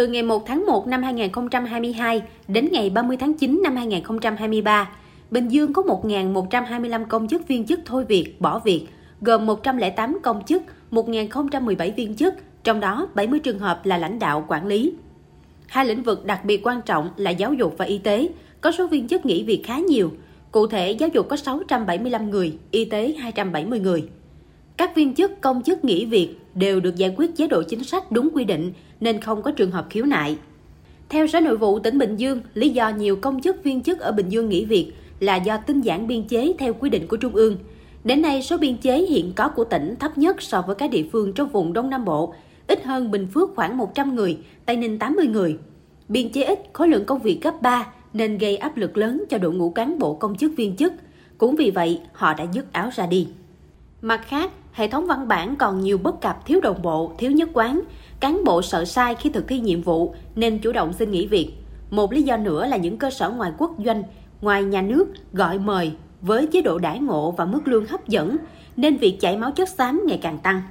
từ ngày 1 tháng 1 năm 2022 đến ngày 30 tháng 9 năm 2023, Bình Dương có 1.125 công chức viên chức thôi việc, bỏ việc, gồm 108 công chức, 1.017 viên chức, trong đó 70 trường hợp là lãnh đạo quản lý. Hai lĩnh vực đặc biệt quan trọng là giáo dục và y tế, có số viên chức nghỉ việc khá nhiều. Cụ thể, giáo dục có 675 người, y tế 270 người. Các viên chức, công chức nghỉ việc đều được giải quyết chế độ chính sách đúng quy định nên không có trường hợp khiếu nại. Theo Sở Nội vụ tỉnh Bình Dương, lý do nhiều công chức viên chức ở Bình Dương nghỉ việc là do tinh giản biên chế theo quy định của Trung ương. Đến nay, số biên chế hiện có của tỉnh thấp nhất so với các địa phương trong vùng Đông Nam Bộ, ít hơn Bình Phước khoảng 100 người, Tây Ninh 80 người. Biên chế ít, khối lượng công việc gấp 3 nên gây áp lực lớn cho đội ngũ cán bộ công chức viên chức. Cũng vì vậy, họ đã dứt áo ra đi. Mặt khác, hệ thống văn bản còn nhiều bất cập thiếu đồng bộ, thiếu nhất quán. Cán bộ sợ sai khi thực thi nhiệm vụ nên chủ động xin nghỉ việc. Một lý do nữa là những cơ sở ngoài quốc doanh, ngoài nhà nước gọi mời với chế độ đãi ngộ và mức lương hấp dẫn nên việc chảy máu chất xám ngày càng tăng.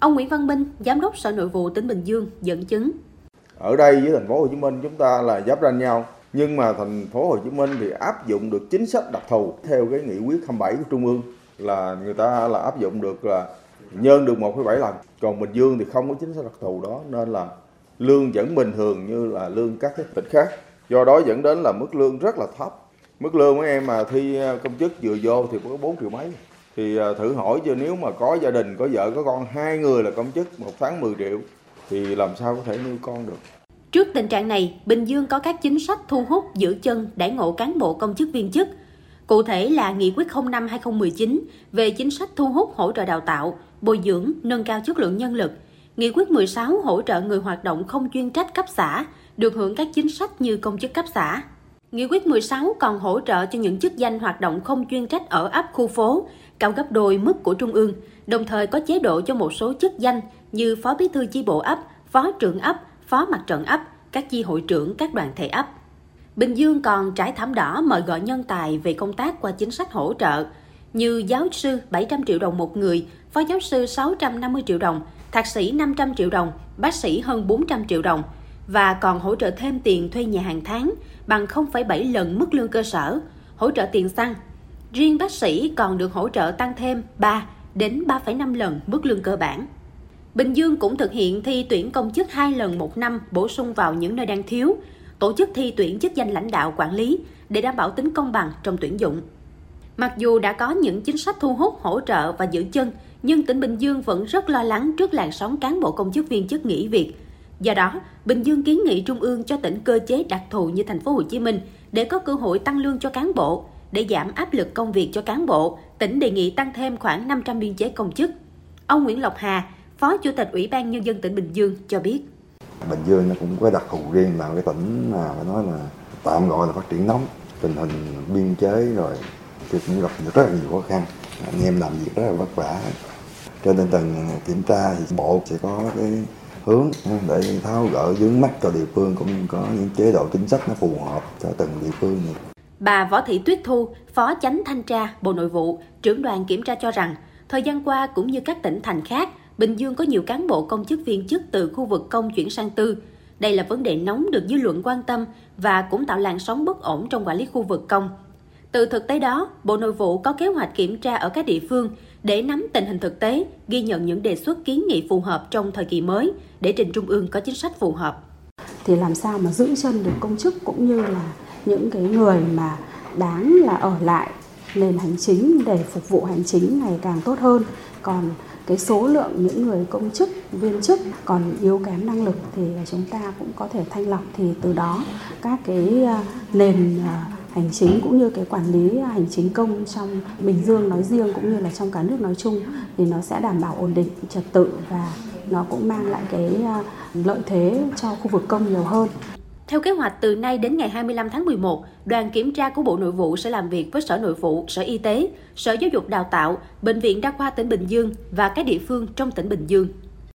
Ông Nguyễn Văn Minh, Giám đốc Sở Nội vụ tỉnh Bình Dương dẫn chứng. Ở đây với thành phố Hồ Chí Minh chúng ta là giáp ranh nhau, nhưng mà thành phố Hồ Chí Minh thì áp dụng được chính sách đặc thù theo cái nghị quyết 27 của Trung ương là người ta là áp dụng được là nhân được 1,7 lần. Còn Bình Dương thì không có chính sách đặc thù đó nên là lương vẫn bình thường như là lương các cái tỉnh khác. Do đó dẫn đến là mức lương rất là thấp. Mức lương mấy em mà thi ờ, công chức vừa vô thì có 4 triệu mấy. Thì ờ, thử hỏi cho nếu mà có gia đình, có vợ, có con, hai người là công chức, một tháng 10 triệu thì làm sao có thể nuôi con được. Trước tình trạng này, Bình Dương có các chính sách thu hút giữ chân đãi ngộ cán bộ công chức viên chức – Cụ thể là Nghị quyết 05-2019 về chính sách thu hút hỗ trợ đào tạo, bồi dưỡng, nâng cao chất lượng nhân lực. Nghị quyết 16 hỗ trợ người hoạt động không chuyên trách cấp xã, được hưởng các chính sách như công chức cấp xã. Nghị quyết 16 còn hỗ trợ cho những chức danh hoạt động không chuyên trách ở ấp khu phố, cao gấp đôi mức của Trung ương, đồng thời có chế độ cho một số chức danh như phó bí thư chi bộ ấp, phó trưởng ấp, phó mặt trận ấp, các chi hội trưởng các đoàn thể ấp. Bình Dương còn trải thảm đỏ mời gọi nhân tài về công tác qua chính sách hỗ trợ như giáo sư 700 triệu đồng một người, phó giáo sư 650 triệu đồng, thạc sĩ 500 triệu đồng, bác sĩ hơn 400 triệu đồng và còn hỗ trợ thêm tiền thuê nhà hàng tháng bằng 0,7 lần mức lương cơ sở, hỗ trợ tiền xăng. Riêng bác sĩ còn được hỗ trợ tăng thêm 3 đến 3,5 lần mức lương cơ bản. Bình Dương cũng thực hiện thi tuyển công chức hai lần một năm bổ sung vào những nơi đang thiếu, tổ chức thi tuyển chức danh lãnh đạo quản lý để đảm bảo tính công bằng trong tuyển dụng. Mặc dù đã có những chính sách thu hút, hỗ trợ và giữ chân, nhưng tỉnh Bình Dương vẫn rất lo lắng trước làn sóng cán bộ công chức viên chức nghỉ việc. Do đó, Bình Dương kiến nghị Trung ương cho tỉnh cơ chế đặc thù như thành phố Hồ Chí Minh để có cơ hội tăng lương cho cán bộ, để giảm áp lực công việc cho cán bộ, tỉnh đề nghị tăng thêm khoảng 500 biên chế công chức. Ông Nguyễn Lộc Hà, Phó Chủ tịch Ủy ban Nhân dân tỉnh Bình Dương cho biết. Bình Dương nó cũng có đặc thù riêng là cái tỉnh mà phải nói là tạm gọi là phát triển nóng tình hình biên chế rồi thì cũng gặp rất là nhiều khó khăn anh em làm việc rất là vất vả trên nên từng kiểm tra thì bộ sẽ có cái hướng để tháo gỡ vướng mắt cho địa phương cũng có những chế độ chính sách nó phù hợp cho từng địa phương này. Bà Võ Thị Tuyết Thu, Phó Chánh Thanh tra Bộ Nội vụ, trưởng đoàn kiểm tra cho rằng, thời gian qua cũng như các tỉnh thành khác, Bình Dương có nhiều cán bộ công chức viên chức từ khu vực công chuyển sang tư. Đây là vấn đề nóng được dư luận quan tâm và cũng tạo làn sóng bất ổn trong quản lý khu vực công. Từ thực tế đó, Bộ Nội vụ có kế hoạch kiểm tra ở các địa phương để nắm tình hình thực tế, ghi nhận những đề xuất kiến nghị phù hợp trong thời kỳ mới để trình Trung ương có chính sách phù hợp. Thì làm sao mà giữ chân được công chức cũng như là những cái người mà đáng là ở lại nền hành chính để phục vụ hành chính ngày càng tốt hơn. Còn cái số lượng những người công chức, viên chức còn yếu kém năng lực thì chúng ta cũng có thể thanh lọc thì từ đó, các cái à, nền à, hành chính cũng như cái quản lý à, hành chính công trong Bình Dương nói riêng cũng như là trong cả nước nói chung thì nó sẽ đảm bảo ổn định trật tự và nó cũng mang lại cái lợi thế cho khu vực công nhiều hơn. Theo kế hoạch, từ nay đến ngày 25 tháng 11, đoàn kiểm tra của Bộ Nội vụ sẽ làm việc với Sở Nội vụ, Sở Y tế, Sở Giáo dục Đào tạo, Bệnh viện Đa khoa tỉnh Bình Dương và các địa phương trong tỉnh Bình Dương.